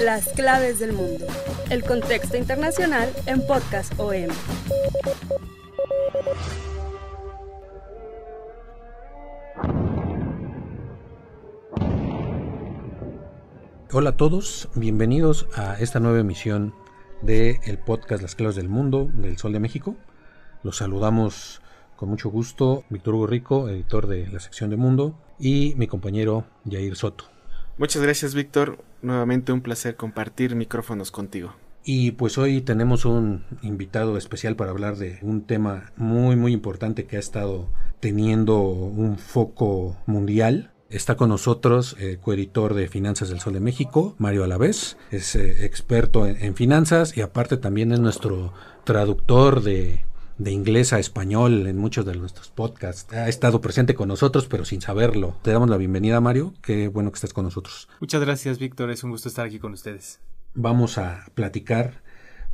Las claves del mundo. El contexto internacional en Podcast OM. Hola a todos, bienvenidos a esta nueva emisión de el podcast Las Claves del Mundo del Sol de México. Los saludamos con mucho gusto Víctor Hugo Rico, editor de la sección de Mundo, y mi compañero Jair Soto. Muchas gracias Víctor, nuevamente un placer compartir micrófonos contigo. Y pues hoy tenemos un invitado especial para hablar de un tema muy muy importante que ha estado teniendo un foco mundial Está con nosotros el coeditor de Finanzas del Sol de México, Mario Alavés. Es eh, experto en, en, finanzas y aparte también es nuestro traductor de, de, inglés a español en muchos de nuestros podcasts. Ha estado presente con nosotros, pero sin saberlo. Te damos la bienvenida, Mario. Qué bueno que estés con nosotros. Muchas gracias, Víctor. Es un gusto estar aquí con ustedes. Vamos a platicar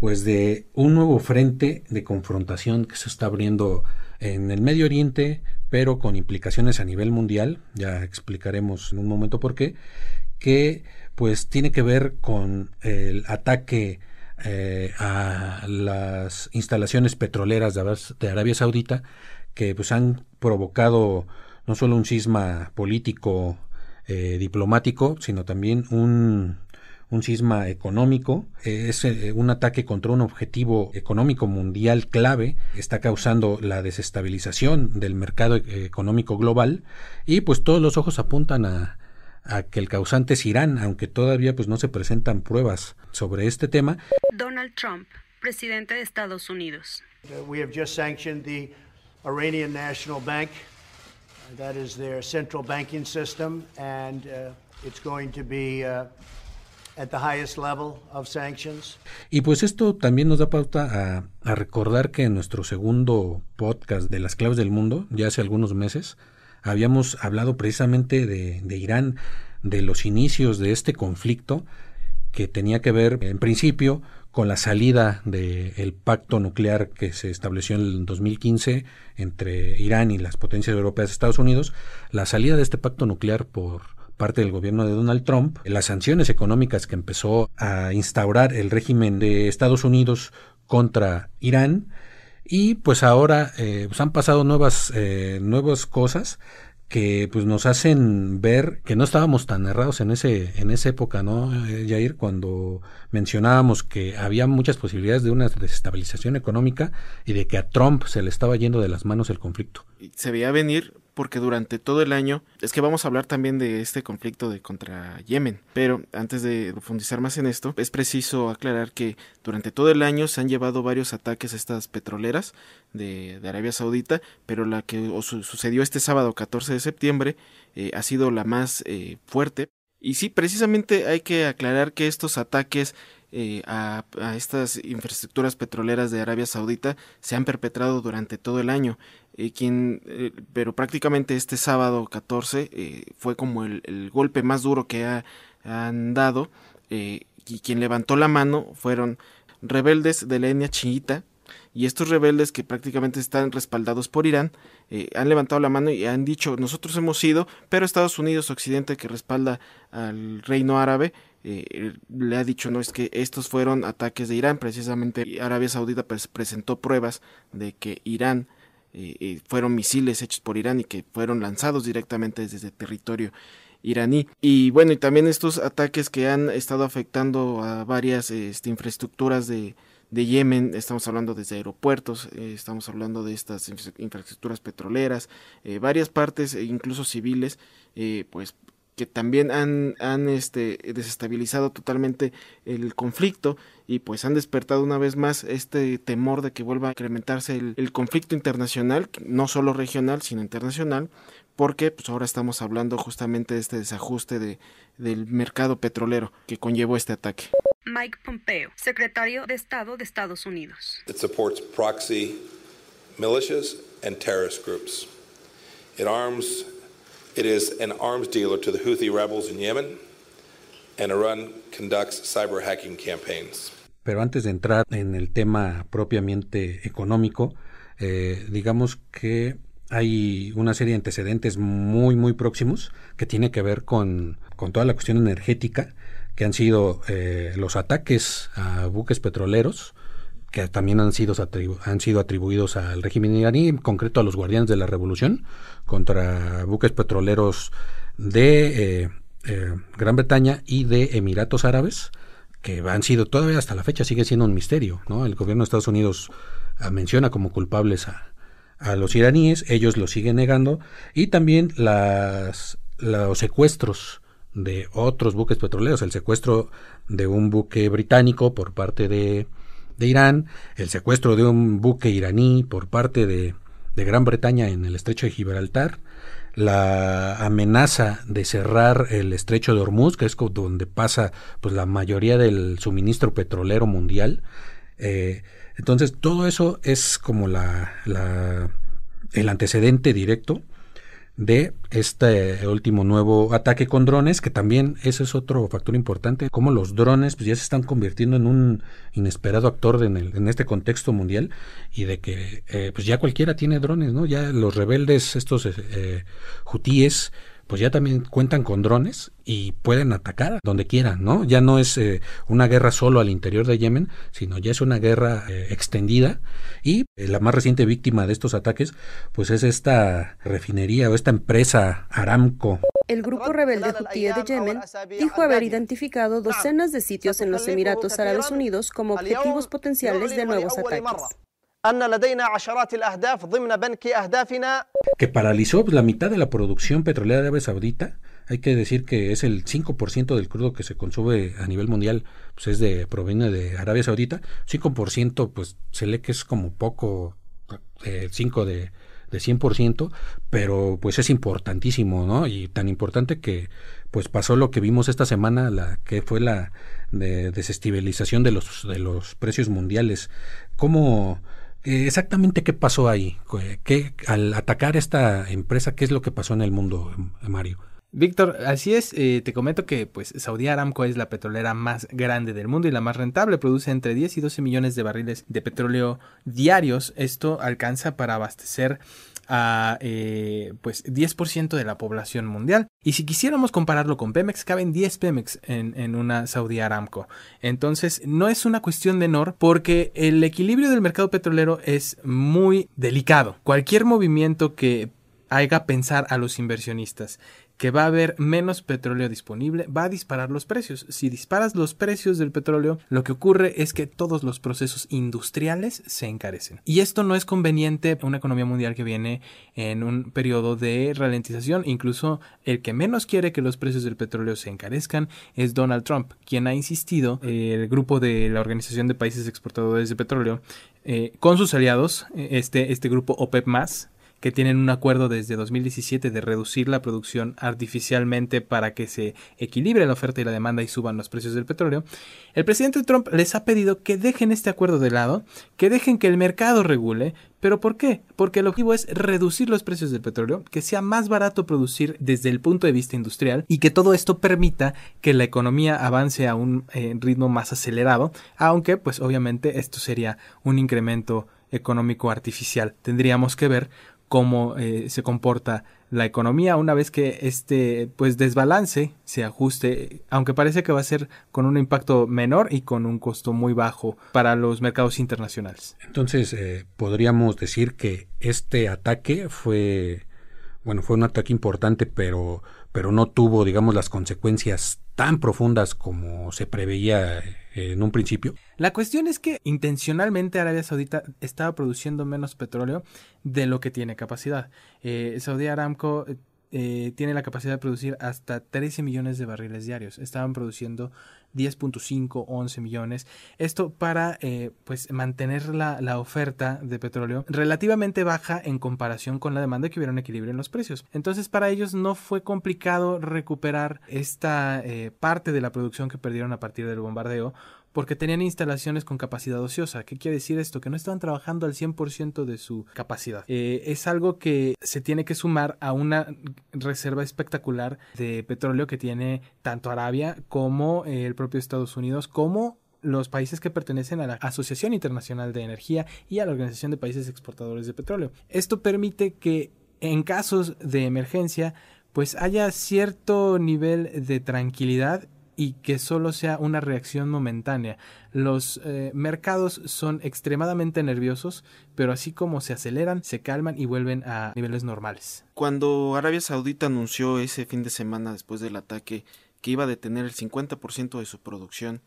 pues de un nuevo frente de confrontación que se está abriendo en el Medio Oriente, pero con implicaciones a nivel mundial, ya explicaremos en un momento por qué, que pues tiene que ver con el ataque eh, a las instalaciones petroleras de, Arabia Saudita, que pues han provocado no solo un cisma político eh, diplomático, sino también un un cisma económico, es eh, un ataque contra un objetivo económico mundial clave, está causando la desestabilización del mercado económico global. Y pues todos los ojos apuntan a, a que el causante es Irán, aunque todavía pues no se presentan pruebas sobre este tema. Donald Trump, presidente de Estados Unidos. We have just sanctioned the Iranian National Bank. That is their central banking system, and uh, it's going to be uh, at the highest level of sanctions. Y pues esto también nos da pauta a, a, recordar que en nuestro segundo podcast de las claves del mundo, ya hace algunos meses, habíamos hablado precisamente de, Irán, de los inicios de este conflicto que tenía que ver en principio con la salida del pacto nuclear que se estableció en el 2015 entre Irán y las potencias europeas Estados Unidos, la salida de este pacto nuclear por parte del gobierno de Donald Trump, las sanciones económicas que empezó a instaurar el régimen de Estados Unidos contra Irán y pues ahora eh, pues han pasado nuevas eh, nuevas cosas que pues nos hacen ver que no estábamos tan errados en ese en esa época, ¿no, Jair? Cuando mencionábamos que había muchas posibilidades de una desestabilización económica y de que a Trump se le estaba yendo de las manos el conflicto. Se veía venir porque durante todo el año es que vamos a hablar también de este conflicto de contra Yemen, pero antes de profundizar más en esto es preciso aclarar que durante todo el año se han llevado varios ataques a estas petroleras de, Arabia Saudita, pero la que su, sucedió este sábado 14 de septiembre eh, ha sido la más eh, fuerte. Y sí, precisamente hay que aclarar que estos ataques eh, a, a, estas infraestructuras petroleras de Arabia Saudita se han perpetrado durante todo el año. Eh, quien, eh, pero prácticamente este sábado 14 eh, fue como el, golpe más duro que ha, han dado y quien levantó la mano fueron rebeldes de la etnia chiita y estos rebeldes que prácticamente están respaldados por Irán han levantado la mano y han dicho nosotros hemos ido, pero Estados Unidos Occidente que respalda al reino árabe eh, le ha dicho no es que estos fueron ataques de Irán, precisamente Arabia Saudita presentó pruebas de que Irán eh, fueron misiles hechos por Irán y que fueron lanzados directamente desde territorio iraní. Y bueno, y también estos ataques que han estado afectando a varias este, infraestructuras de, Yemen, estamos hablando desde aeropuertos, eh, estamos hablando de estas infraestructuras petroleras, eh, varias partes, e incluso civiles, eh, pues que también han, han este, desestabilizado totalmente el conflicto y pues han despertado una vez más este temor de que vuelva a incrementarse el, el conflicto internacional, no solo regional, sino internacional, porque pues ahora estamos hablando justamente de este desajuste de, del mercado petrolero que conllevó este ataque. Mike Pompeo, secretario de Estado de Estados Unidos. It supports proxy militias and terrorist groups. It arms it is an arms dealer to the Houthi rebels in Yemen and Iran conducts cyber hacking campaigns. Pero antes de entrar en el tema propiamente económico, eh, digamos que hay una serie de antecedentes muy, muy próximos que tiene que ver con, con toda la cuestión energética, que han sido eh, los ataques a buques petroleros, que también han sido, han sido atribuidos al régimen iraní, en concreto a los guardianes de la revolución, contra buques petroleros de eh, eh, Gran Bretaña y de Emiratos Árabes, que han sido todavía hasta la fecha sigue siendo un misterio, ¿no? El gobierno de Estados Unidos ah, menciona como culpables a, los iraníes, ellos lo siguen negando, y también las, los secuestros de otros buques petroleros, el secuestro de un buque británico por parte de, de Irán, el secuestro de un buque iraní por parte de, de Gran Bretaña en el estrecho de Gibraltar, la amenaza de cerrar el estrecho de Hormuz, que es donde pasa pues la mayoría del suministro petrolero mundial. Eh, entonces, todo eso es como la, la, el antecedente directo de este último nuevo ataque con drones, que también ese es otro factor importante, como los drones pues, ya se están convirtiendo en un inesperado actor en, el, en este contexto mundial y de que eh, pues ya cualquiera tiene drones, ¿no? Ya los rebeldes, estos eh, hutíes, pues ya también cuentan con drones y pueden atacar donde quieran, ¿no? Ya no es eh, una guerra solo al interior de Yemen, sino ya es una guerra eh, extendida y eh, la más reciente víctima de estos ataques, pues es esta refinería o esta empresa Aramco. El grupo rebelde Houthi de Yemen dijo haber identificado docenas de sitios en los Emiratos Árabes Unidos como objetivos potenciales de nuevos ataques que paralizó la mitad de la producción petrolera de Arabia Saudita. Hay que decir que es el 5% del crudo que se consume a nivel mundial, pues es de proviene de Arabia Saudita. 5% pues se lee que es como poco, eh, 5 de, de 100%, pero pues es importantísimo, ¿no? Y tan importante que pues pasó lo que vimos esta semana, la que fue la de desestabilización de los de los precios mundiales. ¿Cómo eh, exactamente qué pasó ahí, ¿Qué, al atacar esta empresa, qué es lo que pasó en el mundo, Mario. Víctor, así es, eh, te comento que pues Saudi Aramco es la petrolera más grande del mundo y la más rentable, produce entre 10 y 12 millones de barriles de petróleo diarios, esto alcanza para abastecer a eh, pues 10% de la población mundial. Y si quisiéramos compararlo con Pemex, caben 10 Pemex en, en, una Saudi Aramco. Entonces, no es una cuestión menor porque el equilibrio del mercado petrolero es muy delicado. Cualquier movimiento que haga pensar a los inversionistas que va a haber menos petróleo disponible, va a disparar los precios. Si disparas los precios del petróleo, lo que ocurre es que todos los procesos industriales se encarecen. Y esto no es conveniente en una economía mundial que viene en un periodo de ralentización. Incluso el que menos quiere que los precios del petróleo se encarezcan es Donald Trump, quien ha insistido, el grupo de la Organización de Países Exportadores de Petróleo, eh, con sus aliados, este, este grupo OPEP más, que tienen un acuerdo desde 2017 de reducir la producción artificialmente para que se equilibre la oferta y la demanda y suban los precios del petróleo, el presidente Trump les ha pedido que dejen este acuerdo de lado, que dejen que el mercado regule, ¿Pero por qué? Porque el objetivo es reducir los precios del petróleo, que sea más barato producir desde el punto de vista industrial y que todo esto permita que la economía avance a un eh, ritmo más acelerado, aunque pues obviamente esto sería un incremento económico artificial. Tendríamos que ver cómo eh, se comporta la economía una vez que este pues desbalance se ajuste aunque parece que va a ser con un impacto menor y con un costo muy bajo para los mercados internacionales. Entonces eh, podríamos decir que este ataque fue bueno fue un ataque importante pero pero no tuvo digamos las consecuencias tan profundas como se preveía en un principio. La cuestión es que intencionalmente Arabia Saudita estaba produciendo menos petróleo de lo que tiene capacidad. Eh, Saudi Aramco eh, tiene la capacidad de producir hasta 13 millones de barriles diarios. Estaban produciendo 10.5, 11 millones. Esto para eh, pues mantener la, la, oferta de petróleo relativamente baja en comparación con la demanda que hubiera un equilibrio en los precios. Entonces para ellos no fue complicado recuperar esta eh, parte de la producción que perdieron a partir del bombardeo porque tenían instalaciones con capacidad ociosa. ¿Qué quiere decir esto? Que no estaban trabajando al 100% de su capacidad. Eh, es algo que se tiene que sumar a una reserva espectacular de petróleo que tiene tanto Arabia como eh, el propio Estados Unidos, como los países que pertenecen a la Asociación Internacional de Energía y a la Organización de Países Exportadores de Petróleo. Esto permite que en casos de emergencia pues haya cierto nivel de tranquilidad y que solo sea una reacción momentánea. Los eh, mercados son extremadamente nerviosos, pero así como se aceleran, se calman y vuelven a niveles normales. Cuando Arabia Saudita anunció ese fin de semana después del ataque que iba a detener el 50% de su producción,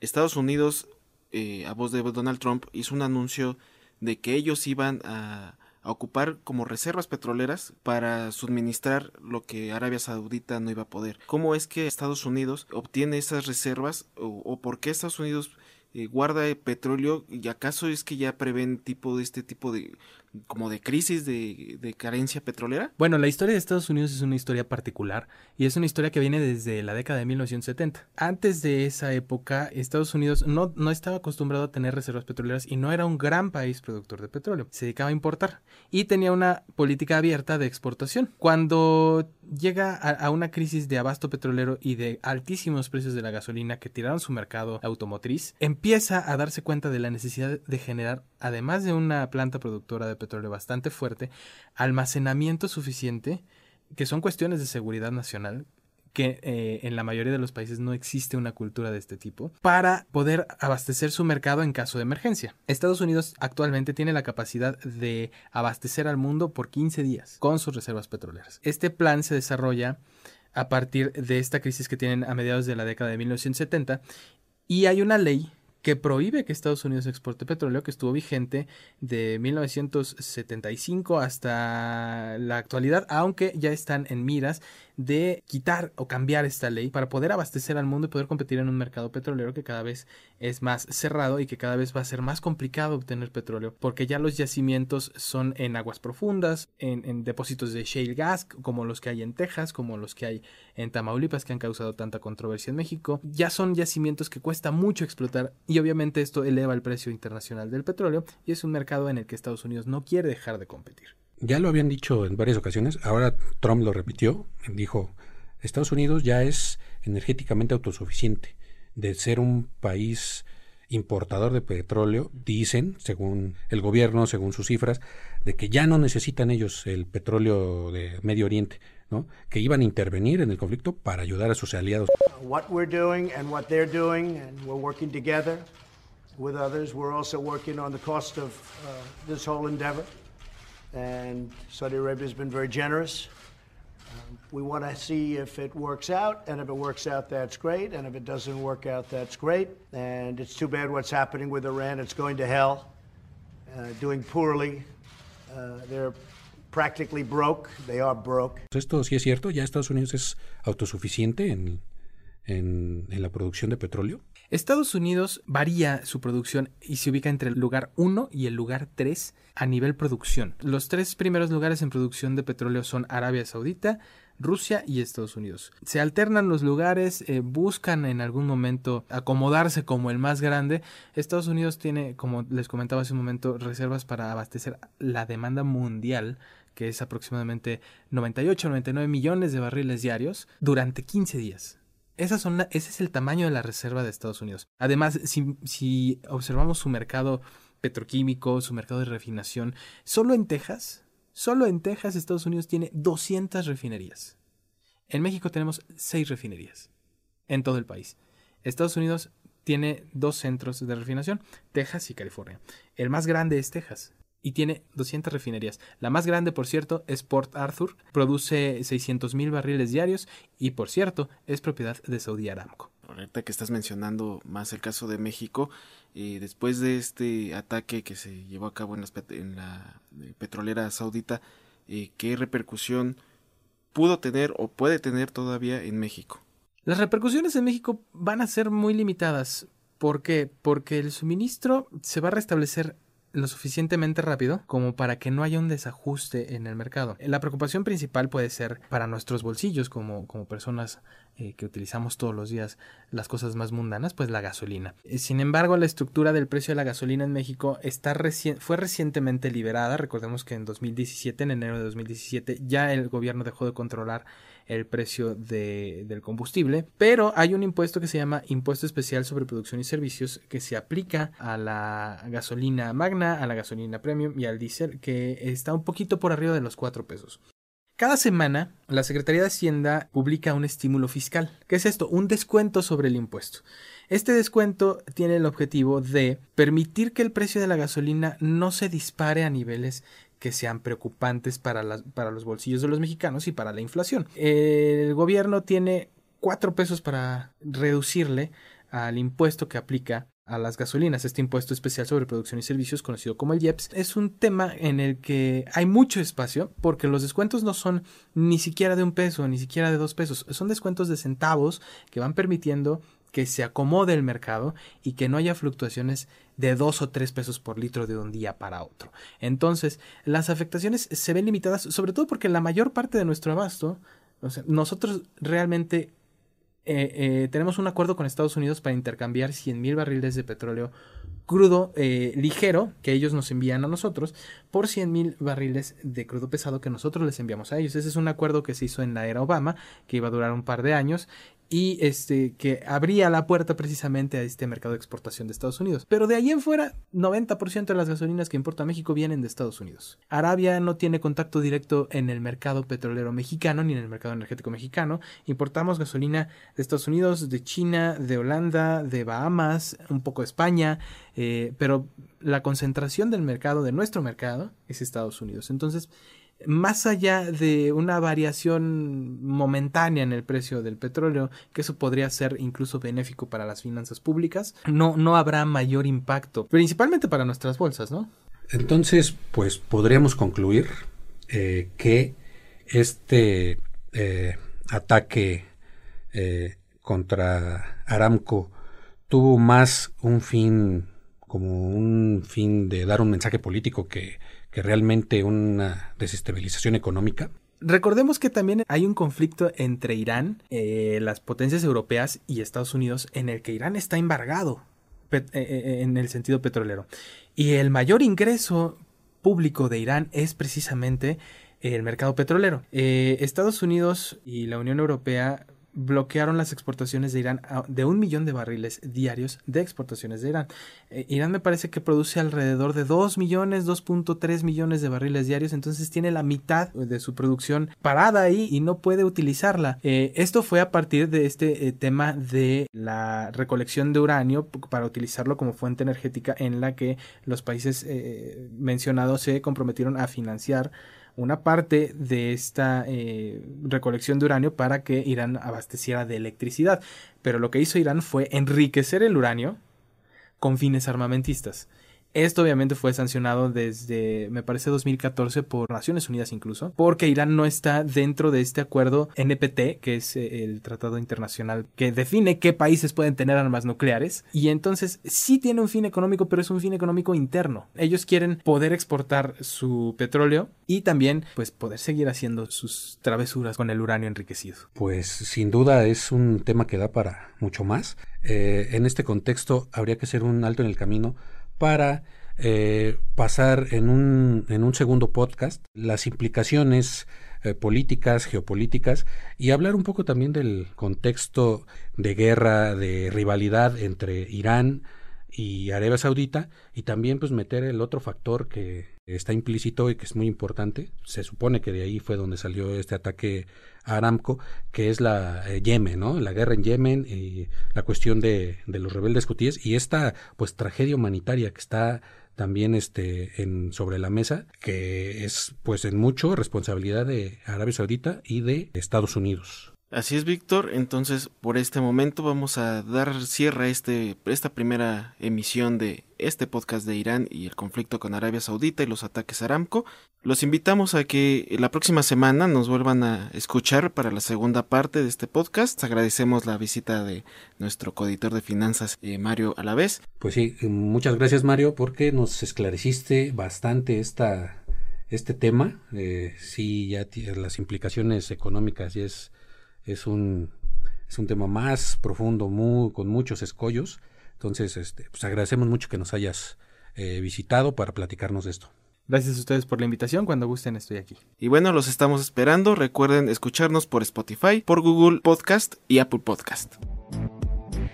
Estados Unidos, eh, a voz de Donald Trump, hizo un anuncio de que ellos iban a a ocupar como reservas petroleras para suministrar lo que Arabia Saudita no iba a poder. ¿Cómo es que Estados Unidos obtiene esas reservas o, por qué Estados Unidos eh, guarda petróleo y acaso es que ya prevén tipo de este tipo de como de crisis de, de, carencia petrolera? Bueno, la historia de Estados Unidos es una historia particular y es una historia que viene desde la década de 1970. Antes de esa época, Estados Unidos no, no estaba acostumbrado a tener reservas petroleras y no era un gran país productor de petróleo. Se dedicaba a importar y tenía una política abierta de exportación. Cuando llega a, a una crisis de abasto petrolero y de altísimos precios de la gasolina que tiraron su mercado automotriz, empieza a darse cuenta de la necesidad de generar, además de una planta productora de petróleo bastante fuerte, almacenamiento suficiente, que son cuestiones de seguridad nacional, que eh, en la mayoría de los países no existe una cultura de este tipo, para poder abastecer su mercado en caso de emergencia. Estados Unidos actualmente tiene la capacidad de abastecer al mundo por 15 días con sus reservas petroleras. Este plan se desarrolla a partir de esta crisis que tienen a mediados de la década de 1970 y hay una ley que prohíbe que Estados Unidos exporte petróleo, que estuvo vigente de 1975 hasta la actualidad, aunque ya están en miras de quitar o cambiar esta ley para poder abastecer al mundo y poder competir en un mercado petrolero que cada vez es más cerrado y que cada vez va a ser más complicado obtener petróleo porque ya los yacimientos son en aguas profundas, en, depósitos de shale gas como los que hay en Texas, como los que hay en Tamaulipas que han causado tanta controversia en México. Ya son yacimientos que cuesta mucho explotar y obviamente esto eleva el precio internacional del petróleo y es un mercado en el que Estados Unidos no quiere dejar de competir. Ya lo habían dicho en varias ocasiones, ahora Trump lo repitió, dijo, Estados Unidos ya es energéticamente autosuficiente, de ser un país importador de petróleo, dicen, según el gobierno, según sus cifras, de que ya no necesitan ellos el petróleo de Medio Oriente, ¿no? que iban a intervenir en el conflicto para ayudar a sus aliados. What we're doing and what they're doing, and we're working together with others. We're also working on the cost of uh, this whole endeavor, and Saudi Arabia has been very generous. We want to see if it works out, and if it works out, that's great. And if it doesn't work out, that's great. And it's too bad what's happening with Iran. It's going to hell, uh, doing poorly. Uh, they're practically broke. They are broke. Esto sí es cierto. Ya Estados Unidos es autosuficiente en, en, la producción de petróleo. Estados Unidos varía su producción y se ubica entre el lugar 1 y el lugar 3 a nivel producción. Los tres primeros lugares en producción de petróleo son Arabia Saudita, Rusia y Estados Unidos. Se alternan los lugares, eh, buscan en algún momento acomodarse como el más grande. Estados Unidos tiene, como les comentaba hace un momento, reservas para abastecer la demanda mundial que es aproximadamente 98 99 millones de barriles diarios durante 15 días. Esas son ese es el tamaño de la reserva de Estados Unidos. Además, si, si observamos su mercado petroquímico, su mercado de refinación, solo en Texas, solo en Texas Estados Unidos tiene 200 refinerías. En México tenemos 6 refinerías en todo el país. Estados Unidos tiene dos centros de refinación, Texas y California. El más grande es Texas y tiene 200 refinerías. La más grande, por cierto, es Port Arthur, produce 600 mil barriles diarios y, por cierto, es propiedad de Saudi Aramco. Ahorita que estás mencionando más el caso de México, eh, después de este ataque que se llevó a cabo en, las, en la petrolera saudita, eh, ¿qué repercusión pudo tener o puede tener todavía en México. Las repercusiones en México van a ser muy limitadas. ¿Por qué? Porque el suministro se va a restablecer lo suficientemente rápido como para que no haya un desajuste en el mercado. La preocupación principal puede ser para nuestros bolsillos como, como personas eh, que utilizamos todos los días las cosas más mundanas, pues la gasolina. Eh, sin embargo, la estructura del precio de la gasolina en México está fue recientemente liberada. Recordemos que en 2017, en enero de 2017, ya el gobierno dejó de controlar el precio de, del combustible, pero hay un impuesto que se llama Impuesto Especial sobre Producción y Servicios que se aplica a la gasolina magna, a la gasolina premium y al diésel que está un poquito por arriba de los 4 pesos. Cada semana, la Secretaría de Hacienda publica un estímulo fiscal. ¿Qué es esto? Un descuento sobre el impuesto. Este descuento tiene el objetivo de permitir que el precio de la gasolina no se dispare a niveles que sean preocupantes para, para los bolsillos de los mexicanos y para la inflación. El gobierno tiene cuatro pesos para reducirle al impuesto que aplica a las gasolinas. Este impuesto especial sobre producción y servicios, conocido como el IEPS, es un tema en el que hay mucho espacio porque los descuentos no son ni siquiera de un peso, ni siquiera de dos pesos, son descuentos de centavos que van permitiendo que se acomode el mercado y que no haya fluctuaciones de dos o tres pesos por litro de un día para otro. Entonces, las afectaciones se ven limitadas, sobre todo porque la mayor parte de nuestro abasto, nosotros realmente eh, eh, tenemos un acuerdo con Estados Unidos para intercambiar 100 mil barriles de petróleo crudo eh, ligero que ellos nos envían a nosotros por 100 mil barriles de crudo pesado que nosotros les enviamos a ellos. Ese es un acuerdo que se hizo en la era Obama, que iba a durar un par de años y este que abría la puerta precisamente a este mercado de exportación de Estados Unidos. Pero de ahí en fuera, 90% de las gasolinas que importa México vienen de Estados Unidos. Arabia no tiene contacto directo en el mercado petrolero mexicano ni en el mercado energético mexicano. Importamos gasolina de Estados Unidos, de China, de Holanda, de Bahamas, un poco de España, eh, pero la concentración del mercado, de nuestro mercado, es Estados Unidos. Entonces, más allá de una variación momentánea en el precio del petróleo, que eso podría ser incluso benéfico para las finanzas públicas, no, no habrá mayor impacto, principalmente para nuestras bolsas, ¿no? Entonces, pues podríamos concluir eh, que este eh, ataque eh, contra Aramco tuvo más un fin como un fin de dar un mensaje político que que realmente una desestabilización económica. Recordemos que también hay un conflicto entre Irán, eh, las potencias europeas y Estados Unidos en el que Irán está embargado eh, eh, en el sentido petrolero. Y el mayor ingreso público de Irán es precisamente el mercado petrolero. Estados Unidos y la Unión Europea bloquearon las exportaciones de Irán de un millón de barriles diarios de exportaciones de Irán. Eh, Irán me parece que produce alrededor de 2 millones, 2.3 millones de barriles diarios, entonces tiene la mitad de su producción parada ahí y no puede utilizarla. Eh, esto fue a partir de este eh, tema de la recolección de uranio para utilizarlo como fuente energética en la que los países mencionados se comprometieron a financiar una parte de esta eh, recolección de uranio para que Irán abasteciera de electricidad. Pero lo que hizo Irán fue enriquecer el uranio con fines armamentistas. Esto obviamente fue sancionado desde, me parece, 2014 por Naciones Unidas incluso, porque Irán no está dentro de este acuerdo NPT, que es eh, el tratado internacional que define qué países pueden tener armas nucleares. Y entonces sí tiene un fin económico, pero es un fin económico interno. Ellos quieren poder exportar su petróleo y también pues poder seguir haciendo sus travesuras con el uranio enriquecido. Pues sin duda es un tema que da para mucho más. Eh, en este contexto habría que hacer un alto en el camino para eh, pasar en un, en un segundo podcast las implicaciones eh, políticas, geopolíticas y hablar un poco también del contexto de guerra, de rivalidad entre Irán y Arabia Saudita y también pues meter el otro factor que está implícito y que es muy importante. Se supone que de ahí fue donde salió este ataque Aramco, que es la eh, Yemen, ¿no? La guerra en Yemen y la cuestión de, de los rebeldes hutíes y esta pues tragedia humanitaria que está también este en sobre la mesa que es pues en mucho responsabilidad de Arabia Saudita y de Estados Unidos. Así es, Víctor. Entonces, por este momento vamos a dar cierre a este, esta primera emisión de este podcast de Irán y el conflicto con Arabia Saudita y los ataques a Aramco. Los invitamos a que la próxima semana nos vuelvan a escuchar para la segunda parte de este podcast. Agradecemos la visita de nuestro coeditor de finanzas, eh, Mario Alavés. Pues sí, muchas gracias Mario porque nos esclareciste bastante esta, este tema. Eh, sí, ya las implicaciones económicas y es es un, es un tema más profundo, muy, con muchos escollos. Entonces, este, pues agradecemos mucho que nos hayas eh, visitado para platicarnos de esto. Gracias a ustedes por la invitación. Cuando gusten, estoy aquí. Y bueno, los estamos esperando. Recuerden escucharnos por Spotify, por Google Podcast y Apple Podcast.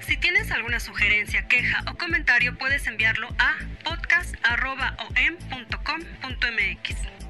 Si tienes alguna sugerencia, queja o comentario, puedes enviarlo a podcast.om.com.mx.